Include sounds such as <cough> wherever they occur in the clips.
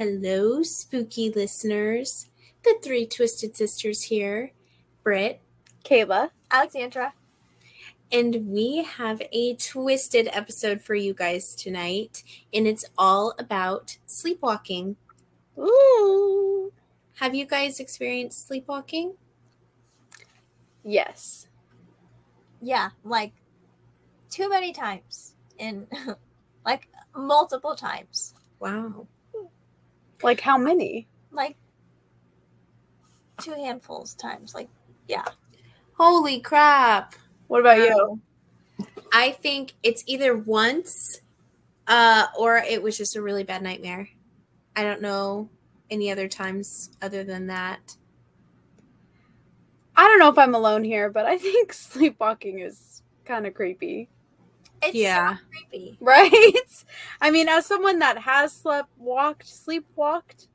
Hello, spooky listeners. The three twisted sisters here, Britt, Kayla. Alexandra. And we have a twisted episode for you guys tonight, and it's all about sleepwalking. Ooh. Have you guys experienced sleepwalking? Yes. Yeah, like too many times in <laughs> like multiple times. Wow. Like how many? Like two handfuls times. Like yeah. Holy crap. What about Wow. you? I think it's either once uh, or it was just a really bad nightmare. I don't know any other times other than that. I don't know if I'm alone here, but I think <laughs> sleepwalking is kind of creepy. It's Yeah. so creepy. Right? <laughs> I mean, as someone that has slept walked, sleepwalked,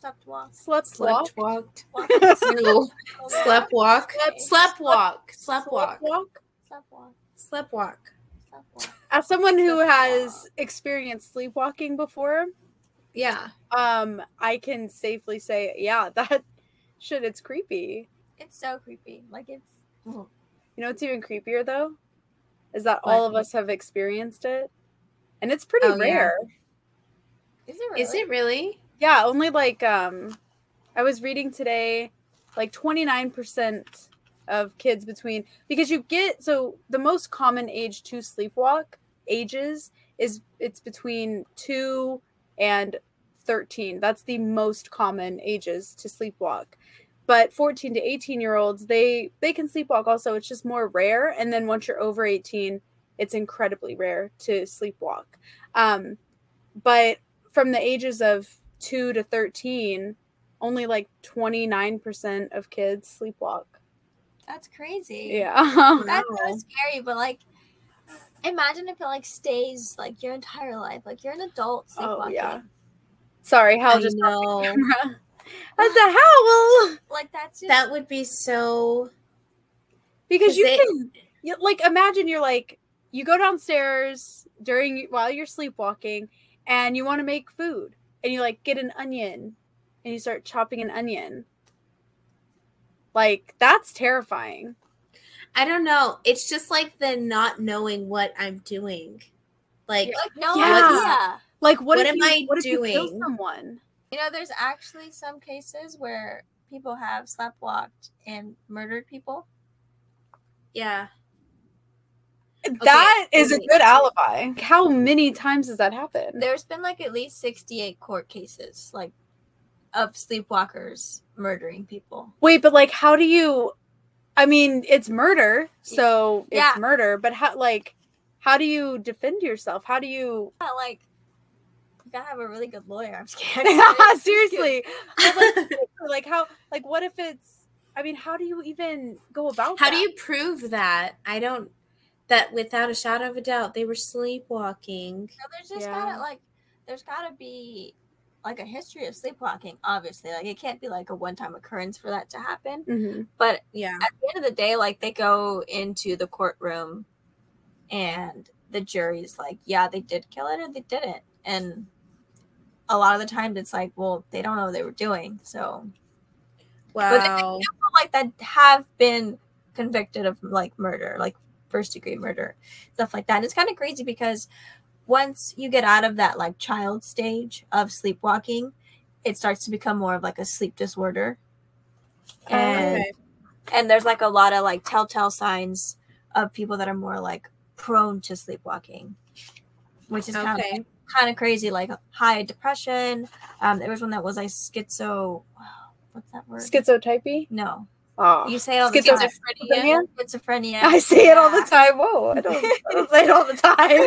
Slept walk. slept Slept walked, walked. No. Slept walk. Slept- Slept walk. Slept walk. walk. Slept walk. Slept walk. Slept well. As someone who Slept has walk. experienced sleepwalking before, Yeah. um, I can safely say, yeah, <laughs> that shit, it's creepy. It's so creepy. Like it's You know what's even creepier though? Is that all of us have experienced it. And it's pretty Oh, yeah. rare. is it really? Is it really? Yeah, only like um I was reading today like 29% of kids between because you get so the most common age to sleepwalk ages is it's between 2 and 13. That's the most common ages to sleepwalk. But 14 to 18 year olds, they they can sleepwalk also. It's just more rare and then once you're over 18, it's incredibly rare to sleepwalk. Um but from the ages of 2 to 13, only like 29% of kids sleepwalk. That's crazy. Yeah. That's Wow. so scary, but like imagine if it like stays like your entire life. Like you're an adult Oh, yeah. Sorry, Hal I just know. <laughs> That's a howl. Like that's just That would be so. because you they- can you, like imagine you're like you go downstairs during while you're sleepwalking and you want to make food and you like get an onion and you start chopping an onion. Like that's terrifying. I don't know. It's just like the not knowing what I'm doing. Like, like no Yeah. idea. Like what, What if am you, I what if you kill doing? someone? You know, there's actually some cases where people have sleptwalked and murdered people. yeah. That is a good alibi. How many times has that happened? There's been like at least 68 court cases, like of sleepwalkers murdering people. Wait, but like, how do you? I mean, it's murder, so it's Yeah. murder. But how, like, how do you defend yourself? How do you? Yeah, like you gotta have a really good lawyer. I'm scared. <laughs> I'm Seriously, like, <laughs> like how? Like, what if it's? I mean, how do you even go about? How do you prove that? I don't. That without a shadow of a doubt, they were sleepwalking. So there's just Yeah. gotta like there's gotta be like a history of sleepwalking, obviously. Like it can't be like a one time occurrence for that to happen. Mhm. But Yeah. at the end of the day, like they go into the courtroom and the jury's like, yeah, they did kill it or they didn't. And a lot of the times it's like, well, they don't know what they were doing. So But Wow. people like that have been convicted of like murder, like first degree murder, stuff like that. And it's kind of crazy because once you get out of that like child stage of sleepwalking, it starts to become more of like a sleep disorder. And Okay. and there's like a lot of like telltale signs of people that are more like prone to sleepwalking, which is kind of Okay. kind of crazy, like high depression. Um, there was one that was like schizo. What's that word? Schizotypy? no, Oh. you say all the time. Schizophrenia. Schizophrenia. I say it all the <laughs> time. Whoa, I don't, I don't say it all the time.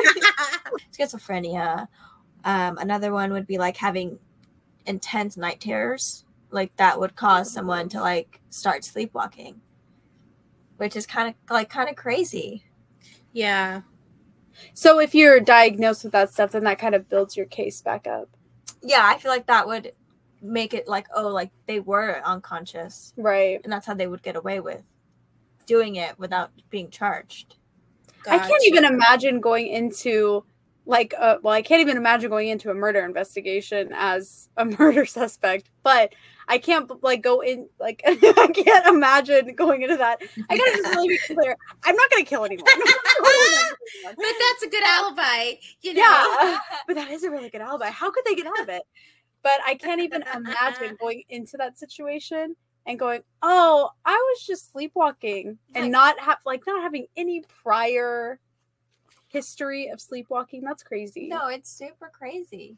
<laughs> Schizophrenia. Um, another one would be like having intense night terrors. Like that would cause someone to like start sleepwalking, which is kind of like kind of crazy. yeah. So if you're diagnosed with that stuff, then that kind of builds your case back up. Yeah, I feel like that would make it like, oh, like they were unconscious. Right. And that's how they would get away with doing it without being charged. I can't even imagine going into like a, well, I can't even imagine going into a murder investigation as a <laughs> murder suspect, but I can't like go in like <laughs> I can't imagine going into that. I gotta just really be clear. I'm not gonna kill anyone. <laughs> But that's a good alibi, you know. yeah, but that is a really good alibi. How could they get out of it? But I can't even imagine going into that situation and going, "Oh, I was just sleepwalking," and not have like not having any prior history of sleepwalking. That's crazy. No, it's super crazy.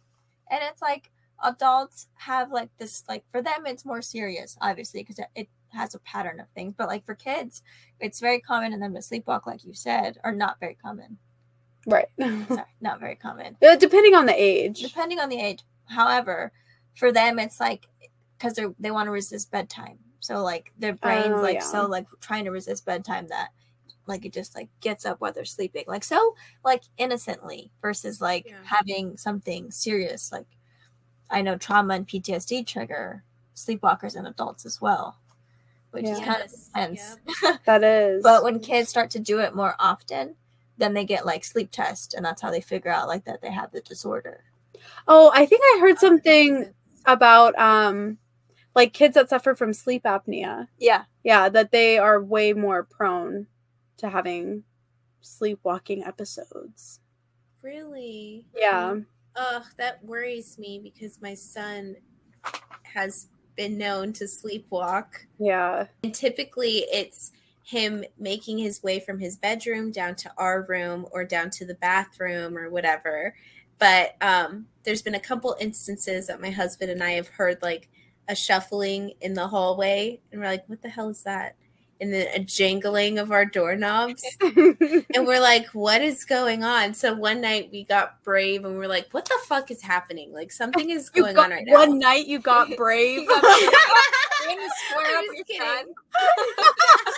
And it's like adults have like this like for them it's more serious obviously because it, has a pattern of things but like for kids it's very common in them to sleepwalk like you said or not very common right? <laughs> sorry not very common Uh, Depending on the age. depending on the age however for them it's like because they they want to resist bedtime so like their oh, brains Oh, like yeah. so like trying to resist bedtime that like it just like gets up while they're sleeping like so like innocently versus like Yeah. having something serious like i know trauma and ptsd trigger sleepwalkers and adults as well which is Yeah. kind of sense intense <laughs> That is. but when kids start to do it more often then they get like sleep test and that's how they figure out like that they have the disorder oh, I think I heard something about um, like kids that suffer from sleep apnea. yeah Yeah, that they are way more prone to having sleepwalking episodes. Really? Yeah. Ugh, that worries me because my son has been known to sleepwalk. Yeah. And typically it's him making his way from his bedroom down to our room or down to the bathroom or whatever. But um, there's been a couple instances that my husband and I have heard like a shuffling in the hallway, and we're like, what the hell is that? And then a jangling of our doorknobs. and we're <laughs> like, what is going on? So one night we got brave and we're like, what the fuck is happening? Like something is You going on right now. One night you got brave. You got You're gonna square I'm up just your kidding. son? <laughs>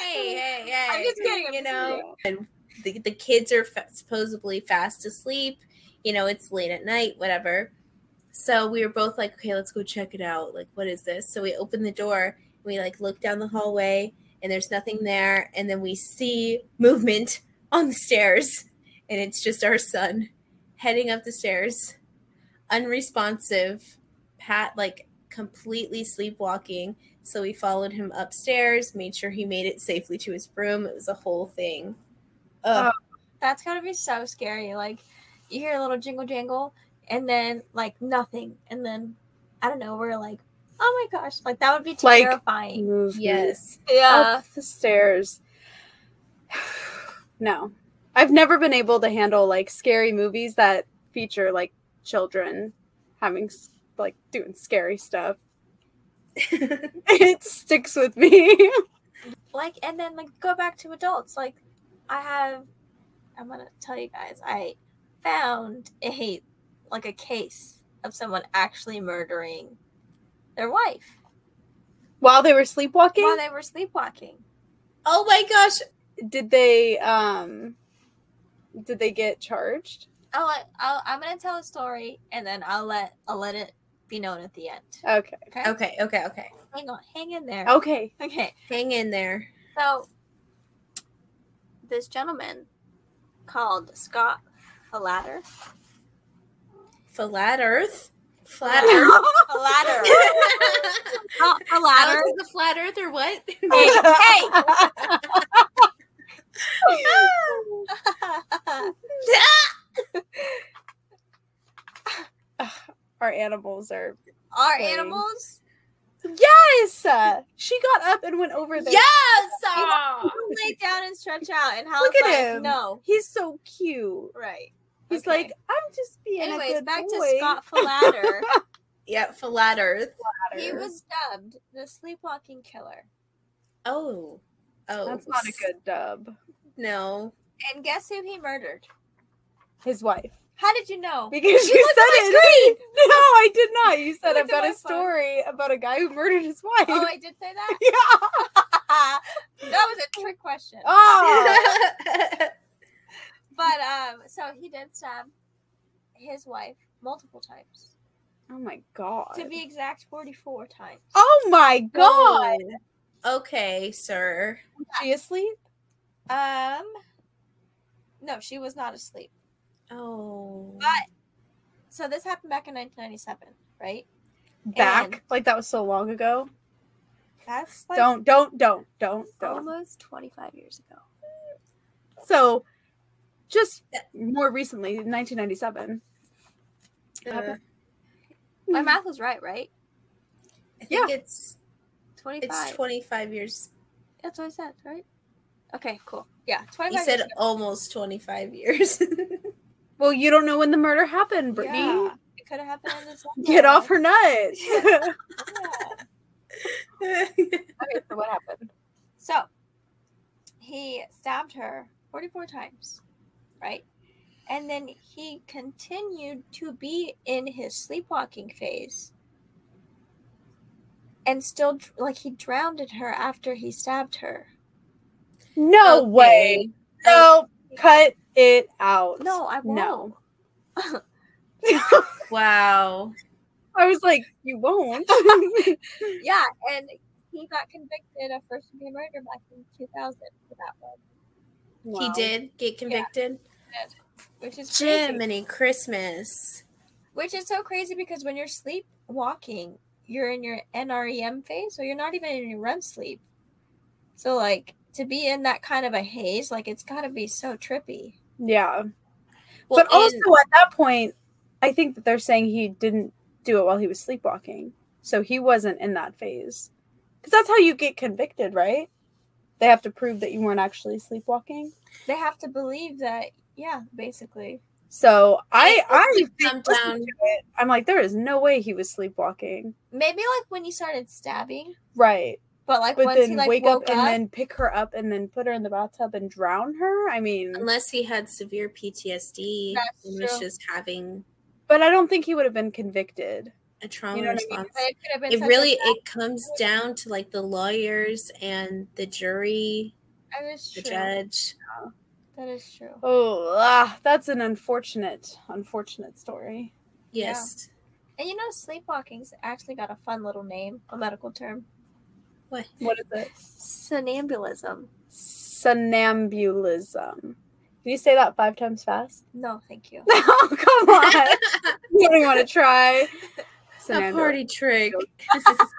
hey, hey, hey. I'm just kidding, I'm You know, the, the kids are supposedly fast asleep. You know, it's late at night, whatever. So we were both like, okay, let's go check it out. Like, what is this? So we open the door. We like look down the hallway, and there's nothing there. And then we see movement <laughs> on the stairs, and it's just our son heading up the stairs, unresponsive, pat like completely sleepwalking. So we followed him upstairs, made sure he made it safely to his room. It was a whole thing. Ugh. That's gotta be so scary. Like you hear a little jingle jangle and then like nothing. And then I don't know, we're like, oh my gosh, like that would be Like- terrifying. Movement. yes. yeah. Up the stairs. <sighs> No. I've never been able to handle like scary movies that feature like children having like doing scary stuff. <laughs> <laughs> it sticks with me. Like and then like go back to adults. Like I have I'm gonna tell you guys, I found a like a case of someone actually murdering their wife While they were sleepwalking, while they were sleepwalking. oh my gosh. did they um did they get charged? I'll I'll, I'm gonna tell a story and then I'll let I'll let it be known at the end. Okay. Okay. Okay, okay, okay. Hang on, hang in there. Okay. Okay. Hang in there. So this gentleman called Scott Falater. Flat Earth. Flat Earth. Falater. <laughs> Scott Alex Falater. is a flat Earth or what? Hey, <laughs> Our animals are Our Same. animals Yes! She got up and went over there. yes! ah! lay down and stretch out, and Hal's Look at like, him. no, He's so cute. right. He's Okay. like, I'm just being a Anyways, good back boy. to Scott Falater. Yeah, flat he was dubbed the sleepwalking killer. Oh. Oh. That's not a good dub. No. And guess who he murdered? His wife. How did you know? Because you, You said at my it. <laughs> No, I did not. You said looked I've got my a phone. story about a guy who murdered his wife. Oh, I did say that. <laughs> yeah. that was a trick question. Oh. <laughs> but um, so he did stab his wife multiple times. Oh my god. To be exact, forty-four times. Oh my god. Okay, sir. Was she asleep? Um, no, she was not asleep. Oh. But so this happened back in 1997, right? Back? And- like that was so long ago? That's like don't, don't, don't, don't, don't. almost 25 years ago. So just more recently, 1997. Uh, My math was right, right? I think it's 25. it's 25 years. That's what I said, right? Okay, cool. Yeah, 25 You said years almost 25 years. <laughs> Well, you don't know when the murder happened, Brittany. Yeah, it could have happened December. <laughs> Get off her nuts. <laughs> Okay, so what happened? So he stabbed her 44 times, right? And then he continued to be in his sleepwalking phase. And still, like, he drowned her after he stabbed her. No Okay. way. No, cut it out. No, I won't. No. <laughs> Wow. I was like, you won't. <laughs> <laughs> Yeah, and he got convicted of first degree murder back in 2000 for that one, He did get convicted. which is crazy. Jiminy Christmas. Which is so crazy because when you're sleepwalking, you're in your NREM phase, so you're not even in your REM sleep. So like to be in that kind of a haze, like it's got to be so trippy. Yeah. Well, but also and- at that point, I think that they're saying he didn't do it while he was sleepwalking. So he wasn't in that phase. Because that's how you get convicted, right? They have to prove that you weren't actually sleepwalking. They have to believe that, yeah, basically. So I I down- it, I'm like, there is no way he was sleepwalking. Maybe like when he started stabbing, Right. But like But once then he like wake woke up and then pick her up and then put her in the bathtub and drown her. I mean unless he had severe PTSD That's and was just having but I don't think he would have been convicted. a trauma You know what I mean? response. it could have been It really bad- it comes down to like the lawyers and the jury, that is the true. judge. That is true. Oh, ah, that's an unfortunate, unfortunate story. Yes. And you know, sleepwalking's actually got a fun little name, a medical term. What? What is it? Sonambulism. Sonambulism. Can you say that five times fast? <laughs> No, thank you. <laughs> oh, come on. <laughs> you don't even want to try. a party trick.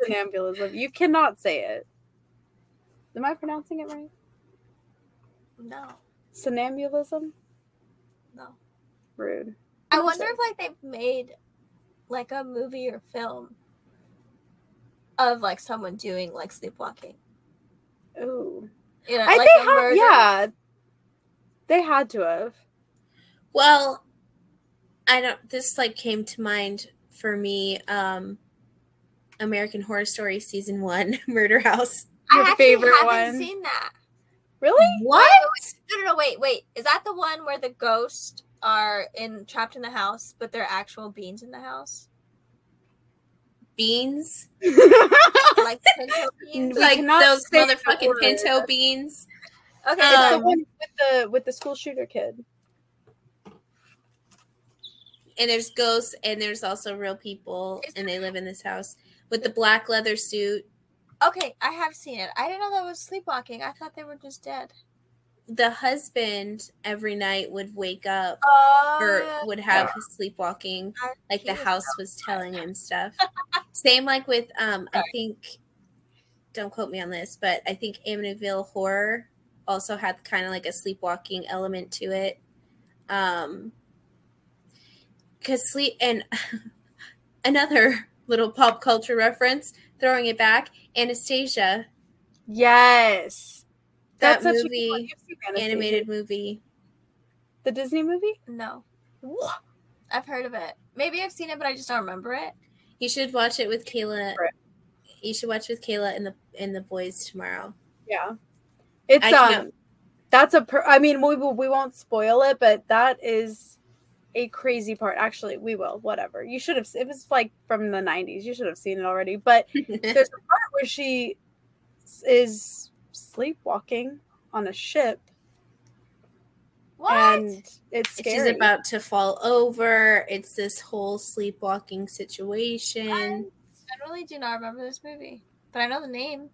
Sonambulism. You cannot say it. Am I pronouncing it right? No, Sonambulism? no. Rude. I wonder if like they've made like a movie or film of like someone doing like sleepwalking. Ooh. You know, I like they a had, yeah. They had to have. Well, I don't. This like came to mind for me. Um, American Horror Story season one, <laughs> Murder House. Your actually favorite haven't one? seen that. Really? What? No, no, no. Wait, wait. Is that the one where the ghosts are in trapped in the house, but they're actual beings in the house, Beans, <laughs> like pinto beans? Like those say the motherfucking pinto beans. Okay, It's the Um, one with the with the school shooter kid. And there's ghosts, and there's also real people, and they live in this house with the black leather suit. okay, I have seen it. I didn't know that was sleepwalking. I thought they were just dead. The husband every night would wake up Oh, or would have his sleepwalking like the house was telling him stuff. <laughs> Same like with um I think don't quote me on this, but I think Amityville horror also had kind of like a sleepwalking element to it. Um cuz sleep and <laughs> another little pop culture reference throwing it back Anastasia Yes. that such a movie one. You've seen Anastasia. animated movie. The Disney movie? no. I've heard of it. Maybe I've seen it, but I just don't remember it. You should watch it with Kayla. You should watch with Kayla and the and the boys tomorrow. Yeah. It's I um that's a per- I mean we we won't spoil it, but that is a crazy part. Actually, we will. Whatever. You should have it was like from the 90s. You should have seen it already. But <laughs> there's a part where she is sleepwalking on a ship What? and it's scary. She's about to fall over. It's this whole sleepwalking situation. I really do not remember this movie, but I know the name.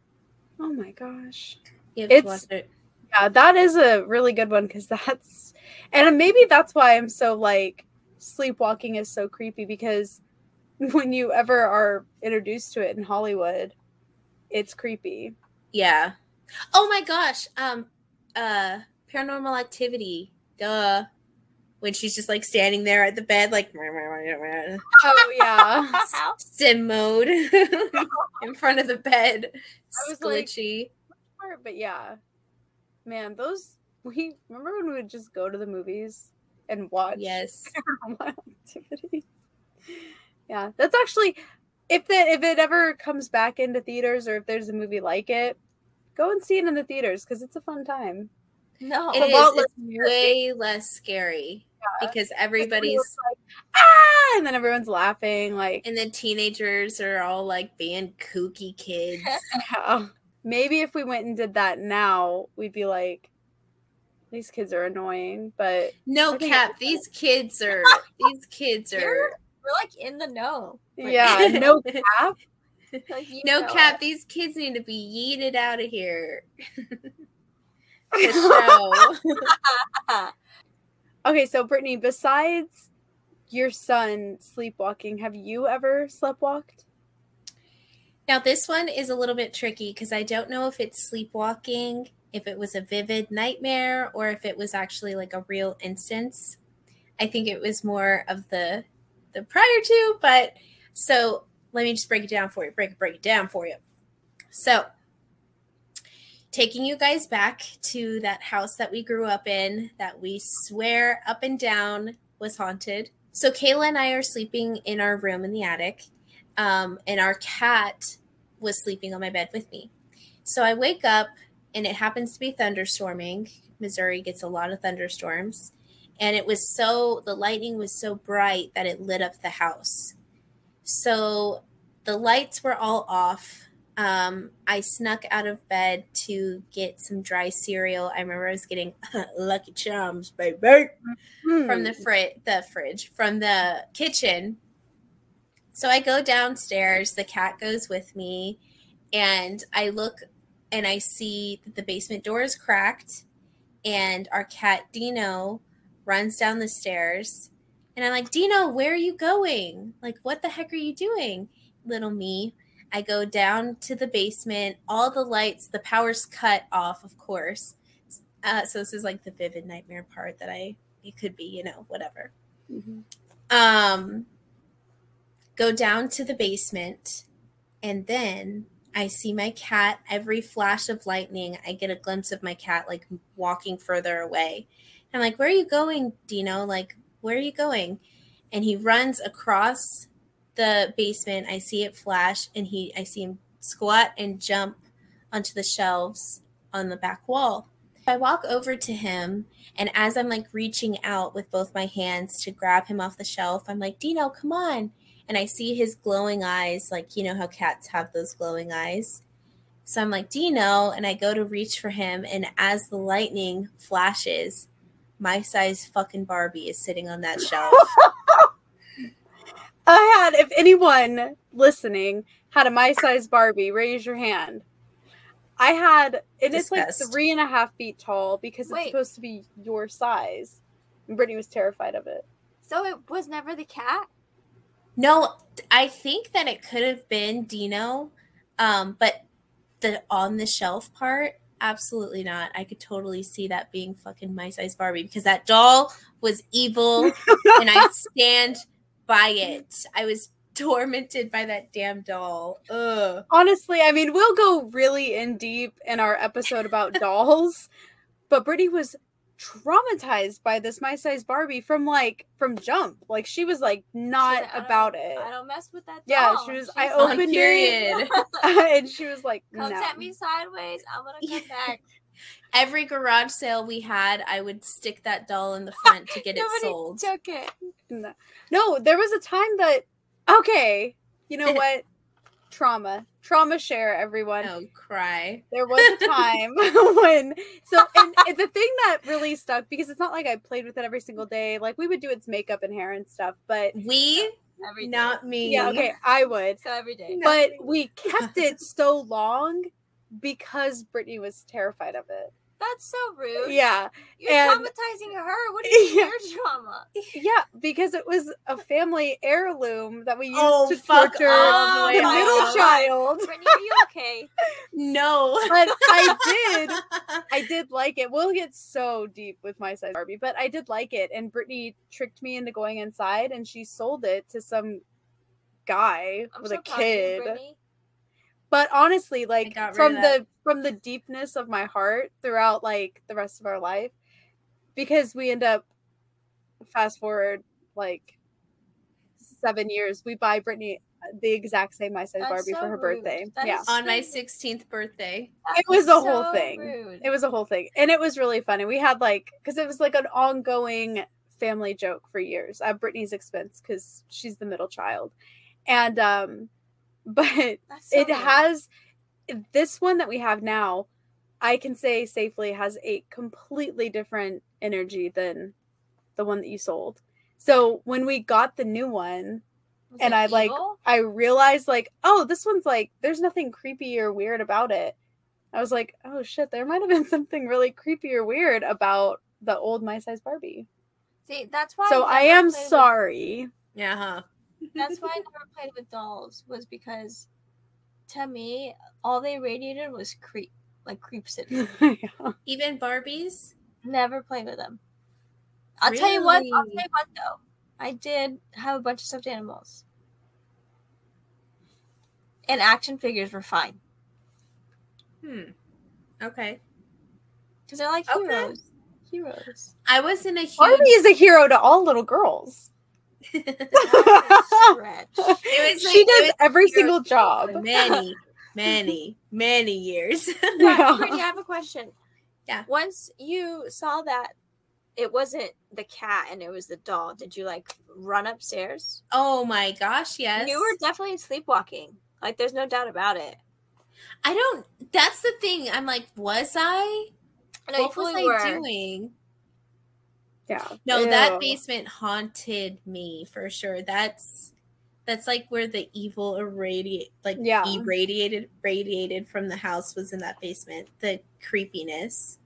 oh my gosh. You have to It's- it. Yeah, that is a really good one because that's, and maybe that's why I'm so like sleepwalking is so creepy because <laughs> when you ever are introduced to it in Hollywood, it's creepy. Yeah. Oh my gosh. Um uh paranormal activity. Duh. When she's just like standing there at the bed, like <laughs> Oh yeah, sim mode <laughs> in front of the bed. I was like- Glitchy. but yeah, man, those we remember when we would just go to the movies and watch yes. <laughs> paranormal activity. Yeah, that's actually if that if it ever comes back into theaters or if there's a movie like it, go and see it in the theaters because it's a fun time. No. It is. way less scary because everybody's like, ah, and then everyone's laughing like and the teenagers are all like being kooky kids. <laughs> yeah. Maybe if we went and did that now, we'd be like, these kids are annoying, but No cap, <laughs> these kids are these kids are You're- We're like in the know. Like, yeah, <laughs> no cap. like, no know cap, these kids need to be yeeted out of here. The <laughs> show. <laughs> okay, so Brittany, besides your son sleepwalking, have you ever sleptwalked? Now, this one is a little bit tricky because I don't know if it's sleepwalking, if it was a vivid nightmare, or if it was actually like a real instance. I think it was more of the the prior to, but so let me just break it down for you. Break break it down for you. So, taking you guys back to that house that we grew up in, that we swear up and down was haunted. So, Kayla and I are sleeping in our room in the attic, um, and our cat was sleeping on my bed with me. So, I wake up, and it happens to be thunderstorming. Missouri gets a lot of thunderstorms. And it was so, the lightning was so bright that it lit up the house. So, the lights were all off um, I snuck out of bed to get some dry cereal. I remember I was getting <laughs> Lucky Charms, baby, from the fri- the fridge, from the kitchen. So I go downstairs. The cat goes with me, and I look and I see that the basement door is cracked, and our cat Dino runs down the stairs. And I'm like, Dino, where are you going? Like, what the heck are you doing, little me? I go down to the basement. All the lights, the power's cut off, of course. Uh, so this is like the vivid nightmare part that I it could be, you know, whatever. Mhm. Um, go down to the basement, and then I see my cat. Every flash of lightning, I get a glimpse of my cat like walking further away. I'm like, "Where are you going, Dino? Like, where are you going?" And he runs across the basement. I see it flash, and he I see him squat and jump onto the shelves on the back wall. I walk over to him, and as I'm like reaching out with both my hands to grab him off the shelf, I'm like, Dino, come on. And I see his glowing eyes, like, you know how cats have those glowing eyes. So I'm like, Dino, and I go to reach for him. And as the lightning flashes, my size fucking Barbie is sitting on that shelf. <laughs> I had, if anyone listening had a my size Barbie, raise your hand. I had, and it's like three and a half feet tall because it's Wait. supposed to be your size. And Brittany was terrified of it. So it was never the cat? No, I think that it could have been Dino, um, but the on the shelf part, absolutely not. I could totally see that being fucking my size Barbie because that doll was evil, <laughs> and I stand by it. I was <laughs> tormented by that damn doll. Ugh. Honestly, I mean, we'll go really in deep in our episode about <laughs> dolls, but Brittany was traumatized by this my size Barbie from like from jump. Like she was like not She's like, about it. I don't mess with that. Doll. Yeah, she was- She's I like, opened it. period. <laughs> and she was like, Comes no. at me sideways. I'm gonna come back. Every garage sale we had, I would stick that doll in the front to get it sold. took it. No. no, there was a time that okay, you know <laughs> what? trauma. Trauma share, everyone. Oh, cry. There was a time <laughs> <laughs> when so and, and the thing that really stuck because it's not like I played with it every single day. Like we would do its makeup and hair and stuff, but We, Every day. not me. yeah, okay, I would. So every day. But we kept it so long because Brittany was terrified of it. That's so rude. Yeah. You're and- traumatizing her. What do you mean Yeah. your trauma? Yeah, because it was a family heirloom that we used Oh, to torture off. the Oh my middle God. child. Brittany, are you okay? <laughs> No. But I did <laughs> I did like it. We'll get so deep with my size Barbie, but I did like it. And Brittany tricked me into going inside and she sold it to some guy I'm with so a proud of you, kid. Brittany. But honestly, like from of the from the deepness of my heart throughout like the rest of our life, because we end up fast forward like seven years, we buy Brittany the exact same my size That's Barbie so for her rude. birthday. That yeah. is On my 16th birthday. It was a whole thing. rude. It was a whole thing. And it was really fun. And we had like, because it was like an ongoing family joke for years at Brittany's expense because she's the middle child. And, um, but so it rude. has this one that we have now, I can say safely has a completely different energy than the one that you sold. So when we got the new one, Was and it I, like. I realized like, oh, this one's like there's nothing creepy or weird about it. I was like, oh shit, there might have been <laughs> something really creepy or weird about the old my size Barbie. See, that's why. so I never am played with- sorry. Yeah, huh? That's why I <laughs> never played with dolls was because, to me, all they radiated was creep, like creep city. <laughs> Yeah. Even Barbies? never played with them. I'll tell you what. I'll tell you what though. I did have a bunch of stuffed animals, and action figures were fine Hmm. Okay. because they're like Okay. heroes. Heroes. I was in a huge. Barbie is a hero to all little girls. That's a stretch. <laughs> It was like- she it does was every single job. many, many, many years. Yeah. <laughs> Brittany, I have a question. Yeah. Once you saw that it wasn't the cat and it was the doll, did you like run upstairs? oh my gosh, yes. You were definitely sleepwalking. Like, there's no doubt about it. I don't. That's the thing. I'm like, was I? I know what was I were. doing? Yeah. No, that basement haunted me for sure. That's that's like where the evil irradiate like Yeah. irradiated radiated from the house was in that basement. The creepiness.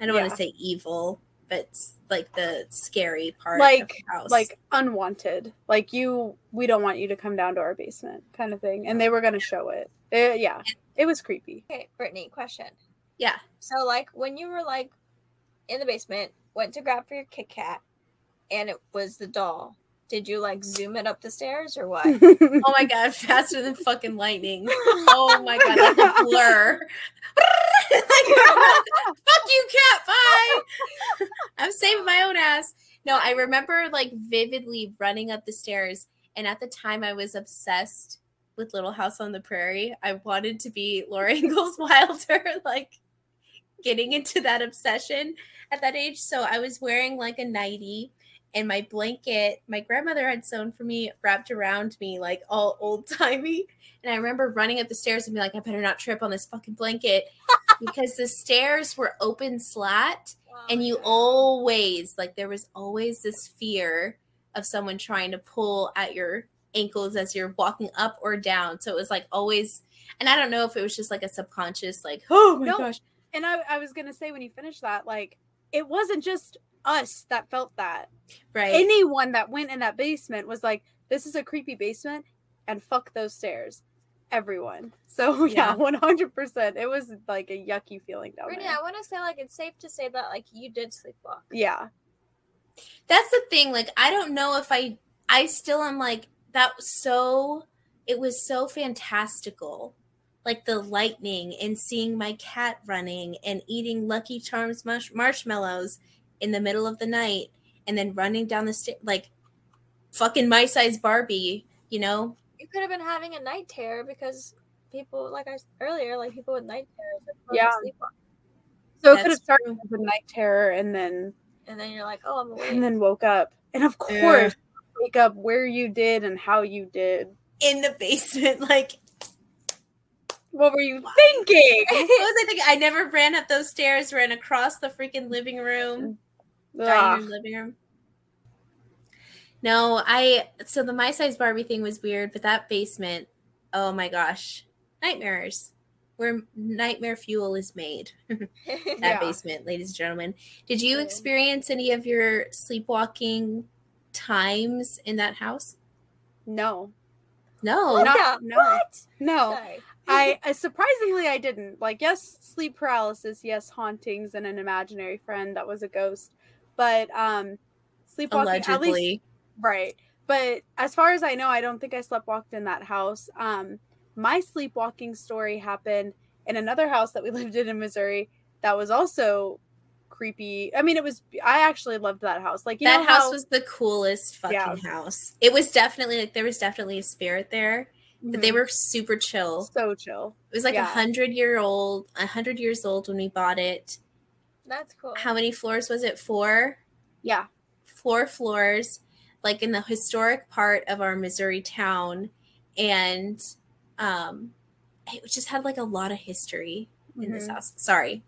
I don't want to say evil, but like the scary part of Like- the house. like unwanted like you we don't want you to come down to our basement kind of thing and they were going to show it Uh, yeah it was creepy Okay, Brittany, question. yeah. So, like, when you were like in the basement, went to grab for your Kit Kat, and it was the doll. Did you like zoom it up the stairs or what? <laughs> Oh my god, faster than fucking lightning. Oh my god, like a <laughs> blur. <laughs> Fuck you, cat. Bye. I'm saving my own ass. No, I remember like vividly running up the stairs, and at the time I was obsessed with Little House on the Prairie. I wanted to be Laura Ingalls Wilder, like getting into that obsession at that age. So I was wearing like a nightie and my blanket my grandmother had sewn for me wrapped around me like all old timey. And I remember running up the stairs and be like, I better not trip on this fucking blanket <laughs> because the stairs were open slat oh and you always like there was always this fear of someone trying to pull at your ankles as you're walking up or down. So it was like always and I don't know if it was just like a subconscious like, <gasps> oh my No. gosh. And I, I was going to say when you finished that like it wasn't just us that felt that Right. anyone that went in that basement was like this is a creepy basement and fuck those stairs everyone so <laughs> yeah, Yeah. 100% it was like a yucky feeling down Brittany, there I want to say like it's safe to say that like you did sleepwalk. yeah that's the thing like i don't know if i i still am like that was so it was so fantastical like the lightning and seeing my cat running and eating lucky charms mush- marshmallows in the middle of the night and then running down the stairs like fucking my size barbie you know You could have been having a night terror because people, like I earlier, like people with night terrors are to Yeah. sleepwalk. so it could have started true. with a night terror and then And then you're like, oh, I'm awake. and then woke up and of course wake up where you did and how you did in the basement <laughs> like What were you thinking? What was I thinking? I never ran up those stairs, ran across the freaking living room, dining room, living room. No, I so the my size Barbie thing was weird, but that basement, oh my gosh, nightmares. Where nightmare fuel is made. <laughs> <laughs> that Yeah. basement, ladies and gentlemen. Did you experience any of your sleepwalking times in that house? No, No. Not- the- no. What? no. Sorry. I uh, surprisingly I didn't. Like yes, sleep paralysis, yes, hauntings and an imaginary friend that was a ghost. But um sleepwalking at least Allegedly. right. But as far as I know, I don't think I sleepwalked in that house. Um my sleepwalking story happened in another house that we <laughs> lived in in Missouri that was also creepy. I mean, it was I actually loved that house. Like you that house how- was the coolest fucking Yeah. house. It was definitely like there was definitely a spirit there, but they Mhm. were super chill. so chill. It was like a Yeah. hundred year old, a hundred years old when we bought it. That's cool. How many floors was it? Four, Yeah. four floors, like in the historic part of our Missouri town, and um, it just had like a lot of history in this Mhm. house. Sorry,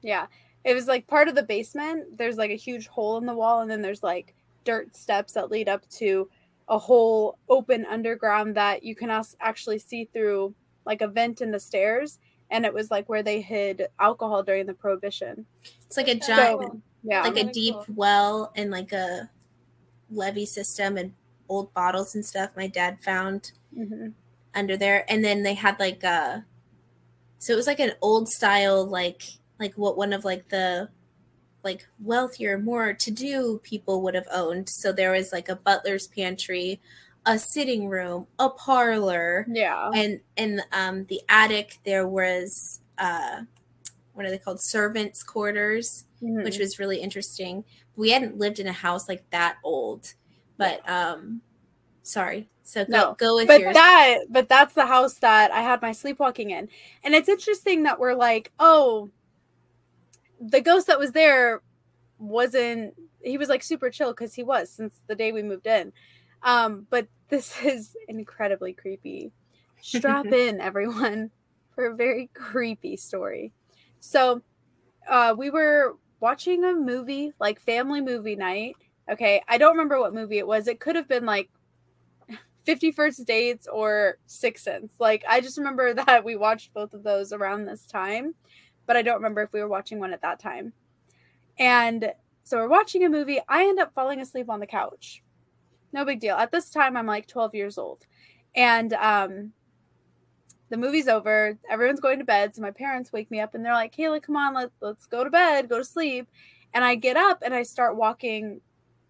Yeah. It was like part of the basement. There's like a huge hole in the wall, and then there's like dirt steps that lead up to a whole open underground that you can actually see through like a vent in the stairs. And it was like where they hid alcohol during the prohibition. it's like a giant, cool. Yeah. like a deep cool. well and like a levee system and old bottles and stuff. My dad found Mhm. under there and then they had like a so it was like an old style like like what one of like the like wealthier more to do people would have owned so there was like a butler's pantry a sitting room a parlor Yeah. and in um the attic there was uh what are they called servants quarters Mhm. which was really interesting we hadn't lived in a house like that old but um sorry so go No. go with but yours that but that's the house that I had my sleepwalking in. And it's interesting that we're like, oh, the ghost that was there wasn't he was like super chill because he was since the day we moved in. Um, but <laughs> this is incredibly creepy. Strap <laughs> in, everyone, for a very creepy story. So uh we were watching a movie, like family movie night. Okay, I don't remember what movie it was. It could have been like 50 First Dates or Sixth Sense. Like, I just remember <laughs> that we watched both of those around this time, but I don't remember if we were watching one at that time. And so we're watching a movie. I end up falling asleep on the couch. No big deal. At this time, I'm like 12 years old. And um, the movie's over. Everyone's going to bed. So my parents wake me up and they're like, Kayla, come on, let, let's go to bed, go to sleep. And I get up and I start walking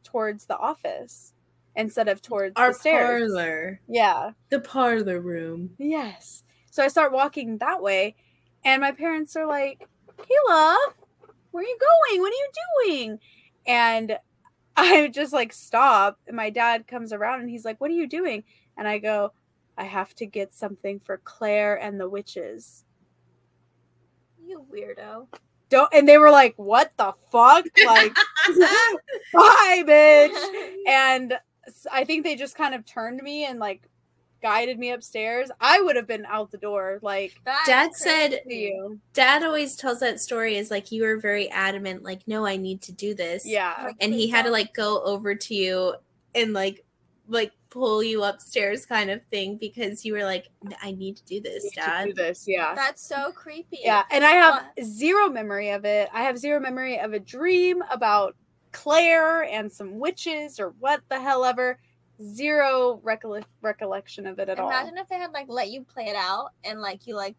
towards the office instead of towards our the stairs. parlor Yeah. the parlor room Yes. So I start walking that way, and my parents are like, Kayla, where are you going? What are you doing? And <laughs> I just like stop, and my dad comes around and he's like, What are you doing? And I go, I have to get something for Claire and the witches. You weirdo. Don't and they were like, What the fuck? Like, <laughs> <laughs> bye, bitch. and I think they just kind of turned me and like guided me upstairs. I would have been out the door, like That's Dad said- to you. dad always tells that story is like you were very adamant like no i need to do this Yeah. And he had to like go over to you and like like pull you upstairs kind of thing because you were like i need to do this need to dad do this, yeah. That's so creepy. Yeah, and I have What? zero memory of it. I have zero memory of a dream about Claire and some witches or what the hell ever. Zero recolle- recollection of it at all. Imagine if they had like let you play it out and like you like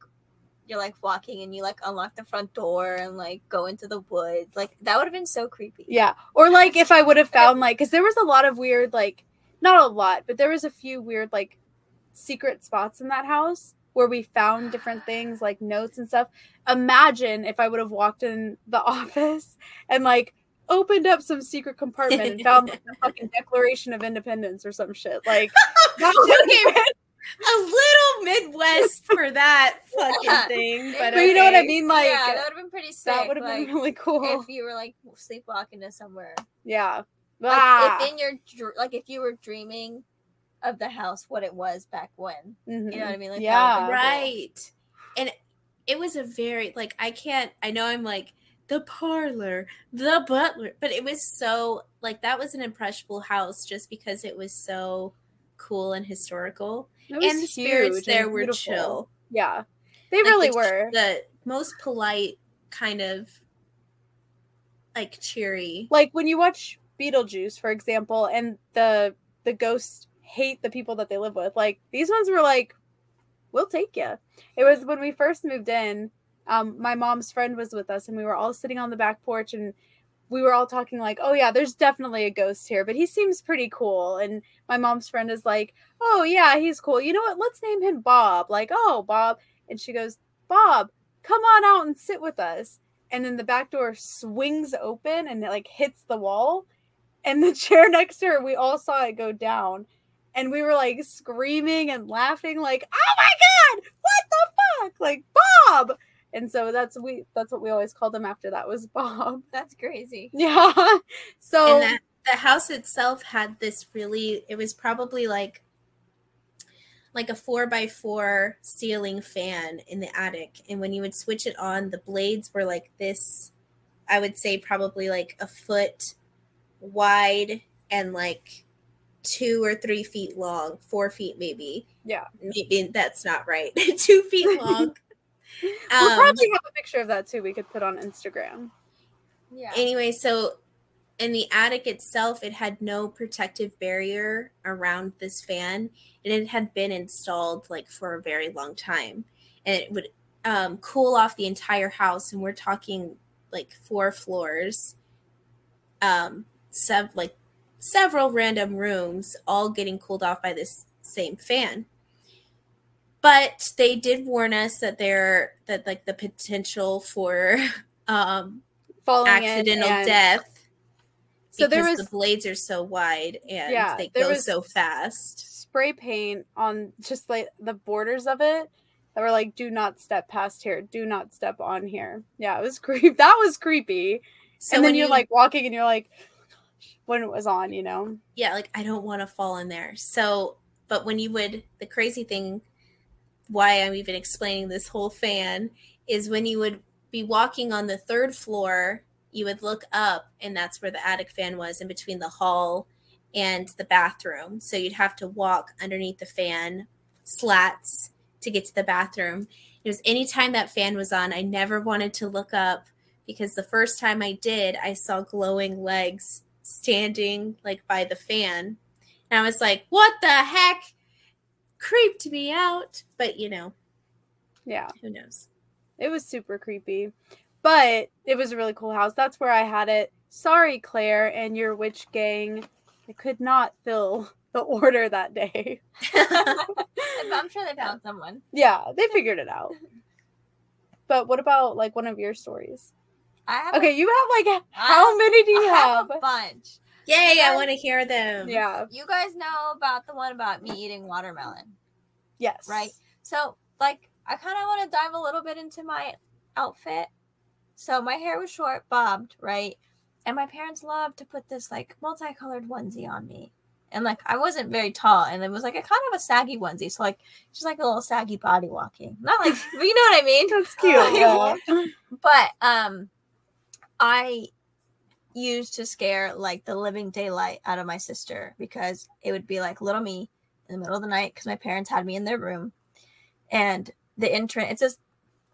you're like walking and you like unlock the front door and like go into the woods. Like that would have been so creepy. Yeah, or like if I would have found like because there was a lot of weird like not a lot, but there was a few weird like secret spots in that house where we found different <gasps> things like notes and stuff. Imagine if I would have walked in the <laughs> office and like opened up some secret compartment and found like, the fucking <laughs> Declaration of Independence or some shit. Like that would have a little midwest for that <laughs> fucking thing but, but you know what I mean? Like yeah, that would have been pretty sick. that would have like, been really cool. if you were like sleepwalking to somewhere. yeah. Like Ah. if in your like if you were dreaming of the house, what it was back when. Mhm. You know what I mean? Like yeah. would've cool. right and it was a very like I can't. I know I'm like the parlor, the butler, but it was so like that was an impressionable house just because it was so cool and historical, and the spirits there were beautiful. chill. Yeah, they Like, really the- were. the most polite kind of like cheery. like when you watch Beetlejuice, for example, and the the ghosts hate the people that they live with. Like these ones were like, "We'll take you." It was when we first moved in. Um, my mom's friend was with us, and we were all sitting on the back porch, and we were all talking like, "Oh yeah, there's definitely a ghost here, but he seems pretty cool." And my mom's friend is like, "Oh yeah, he's cool. You know what? Let's name him Bob." Like, "Oh Bob," and she goes, "Bob, come on out and sit with us." and then the back door swings open and it like hits the wall and the <laughs> chair next to her we all saw it go down and we were like screaming and laughing like oh my god what the fuck like bob and so that's we that's what we always called him after that was <laughs> bob. That's crazy. yeah. <laughs> So and that the house itself had this really it was probably like like a four by four ceiling fan in the attic. And when you would switch it on the blades were like this i would say probably like a foot wide and like two or three feet long four feet maybe. Yeah. Maybe that's not right. <laughs> Two feet long we'll Um, probably have a picture of that too we could put on instagram. Yeah. anyway so in the attic itself it had no protective barrier around this fan and it had been installed like for a very long time. And it would um, cool off the entire house and we're talking like four floors um sev- like several random rooms all getting cooled off by this same fan but they did warn us that there that like the potential for <laughs> um falling in accidental and- death so there was the blades are so wide and Yeah, they go so fast. spray paint on just like the borders of it that were like do not step past here do not step on here yeah it was <laughs> creepy that was creepy So and then you're you like walking and you're like when it was on you know yeah, like I don't want to fall in there. So, but when you would, the crazy thing, why I'm even explaining this whole fan is when you would be walking on the third floor, you would look up, and that's where the attic fan was in between the hall and the bathroom. So you'd have to walk underneath the fan slats to get to the bathroom. It was anytime that fan was on, I never wanted to look up because the first time I did, I saw glowing legs standing like by the fan. And I was like, what the heck? Creeped me out. But you know, yeah who knows? it was super creepy but it was a really cool house that's where i had it sorry claire and your witch gang i could not fill the order that day <laughs> I'm sure they found someone. yeah they figured it out but what about like one of your stories I have okay you have like I how have- many do <laughs> you I have have a bunch. Yay, I want to hear them. yeah You guys know about the one about me eating watermelon, yes right? So, like, I kind of want to dive a little bit into my outfit. So, my hair was short, bobbed, right? And my parents loved to put this like multicolored onesie on me. And like, I wasn't very tall, and it was like a kind of a saggy onesie. So, like, just like a little saggy body walking. Not like, <laughs> but you know what I mean? that's cute yeah. <laughs> but um i used to scare like the living daylight out of my sister because it would be like little me in the middle of the night because my parents had me in their room and the entrance it's a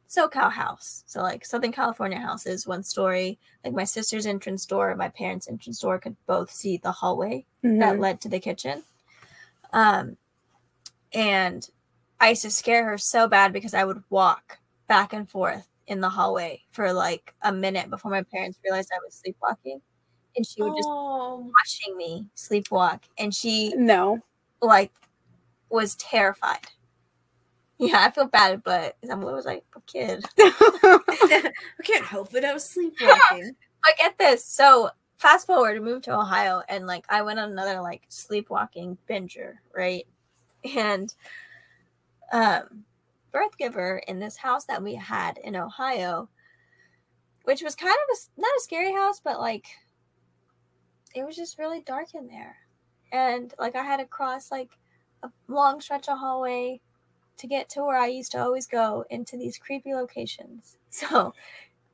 socal house so like southern california house is one story like my sister's entrance door and my parents entrance door could both see the hallway that Mhm. led to the kitchen. Um, and I used to scare her so bad because I would walk back and forth in the hallway for like a minute before my parents realized I was sleepwalking. And she was just Oh, watching me sleepwalk. And she no like was terrified. Yeah, I feel bad, but I was like a kid. <laughs> I can't help it. I was <laughs> sleepwalking. I get this. So fast forward, we moved to Ohio, and like I went on another like sleepwalking binger, right? And um, birth giver in this house that we had in Ohio, which was kind of a, not a scary house, but like it was just really dark in there, and like I had to cross like a long stretch of hallway to get to where I used to always go into these creepy locations. <laughs> So,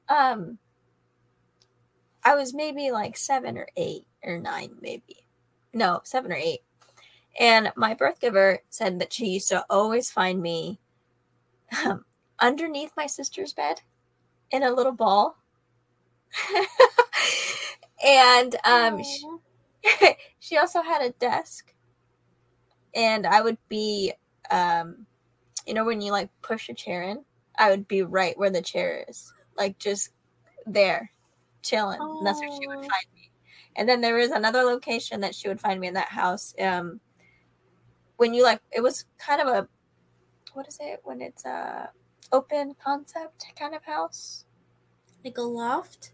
um, I was maybe like seven or eight or nine, maybe. No, seven or eight. And my birth giver said that she used to always find me um, underneath my sister's bed in a little ball. <laughs> and um, she, <laughs> she also had a desk. And I would be, um, you know, when you like push a chair in, I would be right where the chair is, like just there, chilling. And that's where she would find me. And then there was another location that she would find me in that house. Um, when you like, it was kind of a, what is it? When it's a open concept kind of house. Like a loft?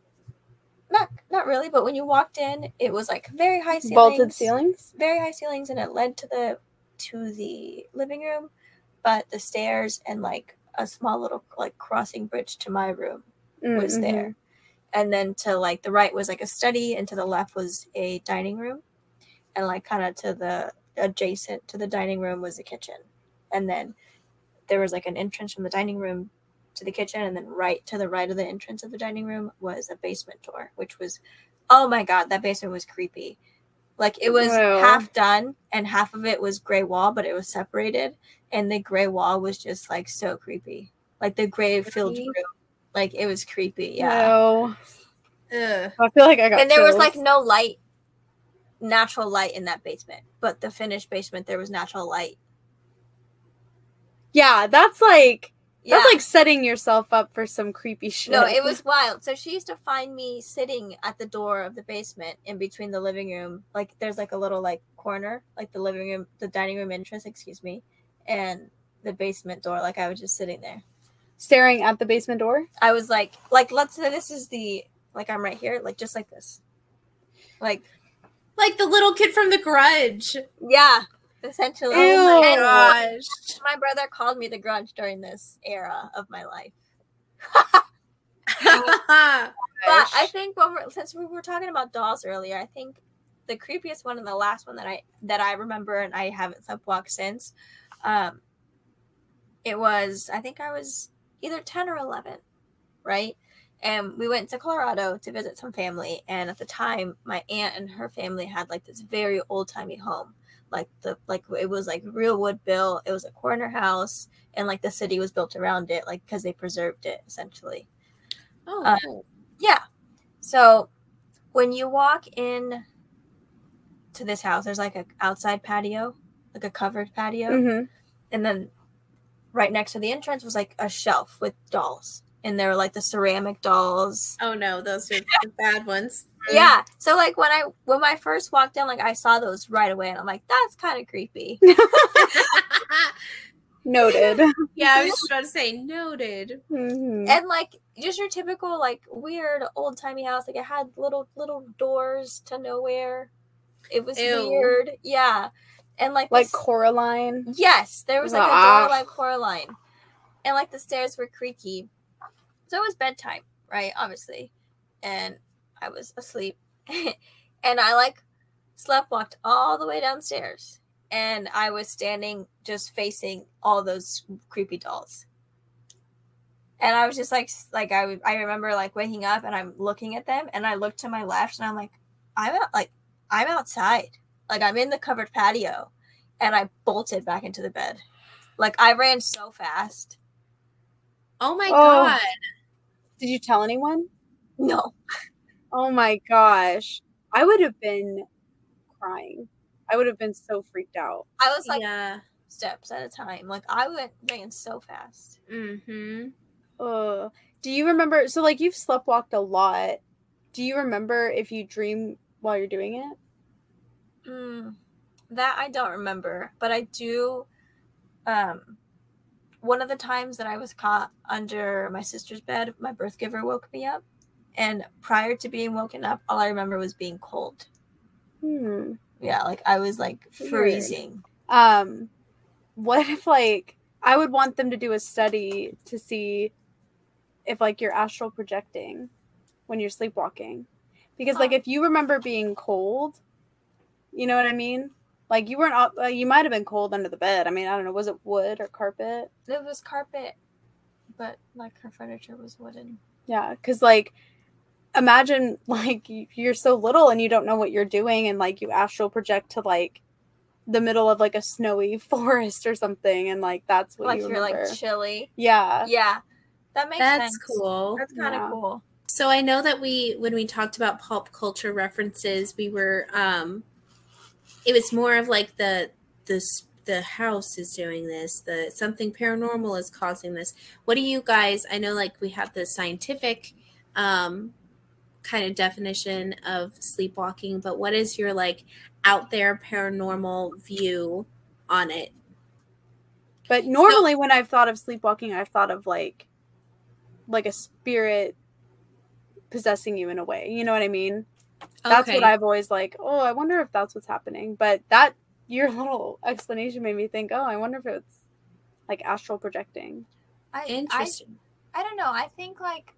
Not, not really. But when you walked in, it was like very high ceilings, Vaulted ceilings. very high ceilings, and it led to the to the living room, but the stairs and like a small little like crossing bridge to my room was Mm, mhm. there. And then to like the right was like a study, and to the left was a dining room. And like kind of to the adjacent to the dining room was the kitchen. And then there was like an entrance from the dining room to the kitchen, and then right to the right of the entrance of the dining room was a basement door, which was oh my god, that basement was creepy. Like it was half done and half of it was gray wall, but it was separated. And the gray wall was just like so creepy. Like the gray filled room. Like it was creepy. Yeah. No. Ugh. I feel like I got and there was like no light, natural light in that basement. But the finished basement, there was natural light. Yeah, that's like Yeah. that's like setting yourself up for some creepy shit. no, it was wild. So she used to find me sitting at the door of the basement in between the living room. Like there's like a little like corner, like the living room, the dining room entrance, excuse me, and the basement door. Like I was just sitting there. staring at the basement door. I was like, like let's say this is the like I'm right here, like just like this. Like Like the little kid from The Grudge. yeah, essentially. Ew. Oh my gosh. my brother called me the grudge during this era of my life. <laughs> But I think when we're, since we were talking about dolls earlier, I think the creepiest one and the last one that I that I remember and I haven't subwalked since, um, it was I think I was either ten or eleven, right? And we went to Colorado to visit some family, and at the time, my aunt and her family had like this very old timey home, like the like it was like real wood built. It was a corner house, and like the city was built around it, like because they preserved it essentially. oh, Uh, Yeah. So when you walk in to this house, there's like a outside patio, like a covered patio, hmm and then right next to the entrance was like a shelf with dolls, and they were like the ceramic dolls. oh no, those are <laughs> the bad ones. Yeah. So like when I when I first walked in, like I saw those right away, and I'm like, that's kind of creepy. <laughs> Noted. yeah, I was just about to say noted. Mhm. and like just your typical like weird old timey house. Like it had little little doors to nowhere. It was Ew. weird. Yeah. And like Like this- Coraline. Yes, there was like a door like Coraline. And like the stairs were creaky. So it was bedtime, right? Obviously. And I was asleep. <laughs> and I like slept walked all the way downstairs. And I was standing just facing all those creepy dolls. And I was just like like I I remember like waking up and I'm looking at them and I look to my left and I'm like I'm out like I'm outside. Like I'm in the covered patio and I bolted back into the bed. Like I ran so fast. Oh my Oh. god. Did you tell anyone? No. Oh my gosh. I would have been crying. I would have been so freaked out. I was like yeah. steps at a time. Like I went ran so fast. Mm-hmm. Ugh. Do you remember? So, like, you've sleptwalked a lot. Do you remember if you dream while you're doing it? Mm, that I don't remember, but I do. Um, one of the times that I was caught under my sister's bed, my birth giver woke me up, and prior to being woken up, all I remember was being cold. Hmm. Yeah, like I was like freezing. Um, what if like I would want them to do a study to see if like you're astral projecting when you're sleepwalking, because like if you remember being cold, you know what I mean. Like you weren't. up- Uh, you might have been cold under the bed. I mean, I don't know. Was it wood or carpet? It was carpet, but like her furniture was wooden. Yeah, because like, imagine like you- you're so little and you don't know what you're doing, and like you astral project to like the middle of like a snowy <laughs> forest or something, and like that's what like you you're like chilly. yeah. Yeah, that makes That's sense. cool. That's kind of Yeah. cool. So I know that we when we talked about pop culture references, we were um it was more of like the the the house is doing this, the something paranormal is causing this. What do you guys I know like we have the scientific um kind of definition of sleepwalking, but what is your like out there paranormal view on it? But normally, when I've thought of sleepwalking, I've thought of like, like a spirit possessing you in a way. You know what I mean? That's what I've always like. Oh, I wonder if that's what's happening. But that your <laughs> little explanation made me think. Oh, I wonder if it's like astral projecting. I, I I don't know. I think like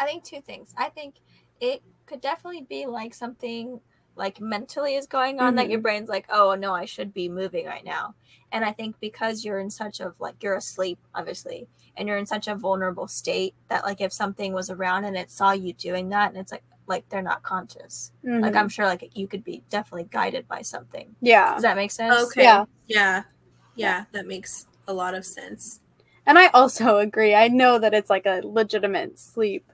I think two things. I think it could definitely be like something like mentally is going on that your brain's like, "Oh, no, I should be moving right now." And I think because you're in such of like you're asleep obviously, and you're in such a vulnerable state that like if something was around and it saw you doing that and it's like like they're not conscious. Like Mhm. I'm sure like you could be definitely guided by something. yeah. Does that make sense? Okay. Yeah. Yeah. Yeah, that makes a lot of sense. And I also <laughs> agree. I know that it's like a legitimate sleep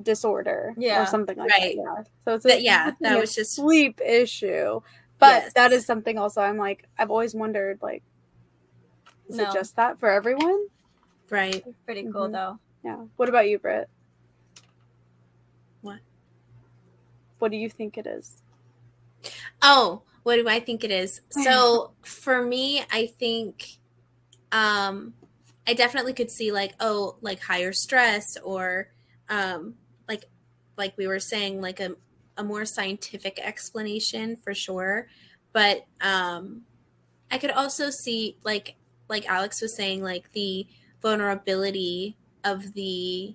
disorder Yeah. or something like Right. that. Yeah. So it's a, But yeah, that was just sleep issue. But Yes. that is something also I'm like I've always wondered like is No. it just that for everyone? right. Pretty cool Mhm. though. Yeah. What about you, Britt? What? What do you think it is? Oh, what do I think it is? <laughs> So for me, I think um I definitely could see like, oh, like higher stress or um like we were saying, like a, a more scientific explanation for sure. But um I could also see like like Alex was saying, like the vulnerability of the,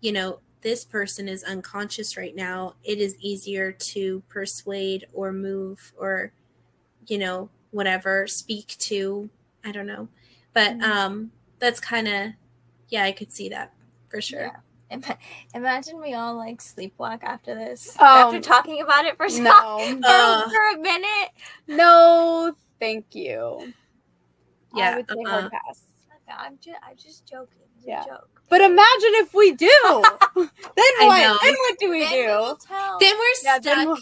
you know, this person is unconscious right now. It is easier to persuade or move or, you know, whatever, speak to. I don't know. But Mhm. um that's kind of yeah, I could see that for sure. Yeah. Ima- Imagine we all like sleepwalk after this. Um, after talking about it for so No. <laughs> for, Uh, for a minute. no, thank you. Yeah, I would say hard pass. I'm just I'm just joking. It's Yeah. a joke. But imagine if we do. <laughs> then what? Then what do we Then do? will tell. Then we're Yeah, stuck. then we'll,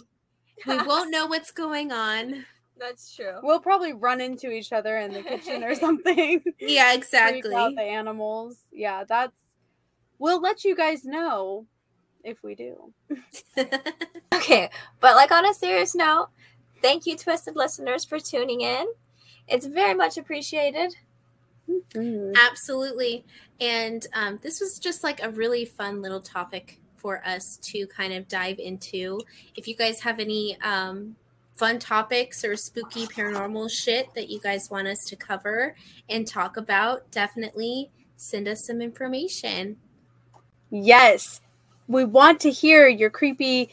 we <laughs> won't know what's going on. That's true. we'll probably run into each other in the kitchen or something. Yeah, Freak out exactly. the animals. Yeah, that's. We'll let you guys know if we do. <laughs> Okay, but like on a serious note, thank you, twisted listeners, for tuning in. It's very much appreciated. Mm. Absolutely. And um, this was just like a really fun little topic for us to kind of dive into. If you guys have any um, fun topics or spooky paranormal shit that you guys want us to cover and talk about, definitely send us some information. Yes, we want to hear your creepy,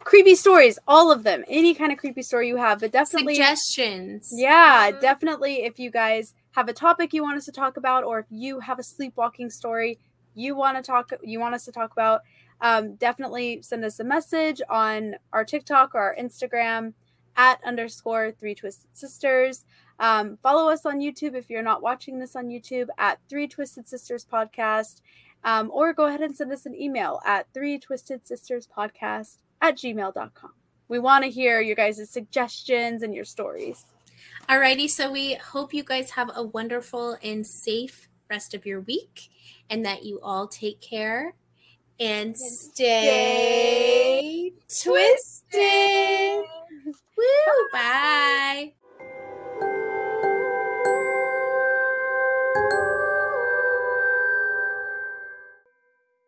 creepy stories. All of them. Any kind of creepy story you have, but definitely. Suggestions. Yeah, Mhm. definitely. If you guys have a topic you want us to talk about, or if you have a sleepwalking story you want to talk, you want us to talk about, um, definitely send us a message on our TikTok or our Instagram at underscore Three Twisted Sisters. Um, follow us on YouTube if you're not watching this on YouTube at Three Twisted Sisters Podcast, um, or go ahead and send us an email at Three Twisted Sisters Podcast at gmail.com. We want to hear your guys' suggestions and your stories. Alrighty, so we hope you guys have a wonderful and safe rest of your week and that you all take care and stay twisted. Woo! Bye.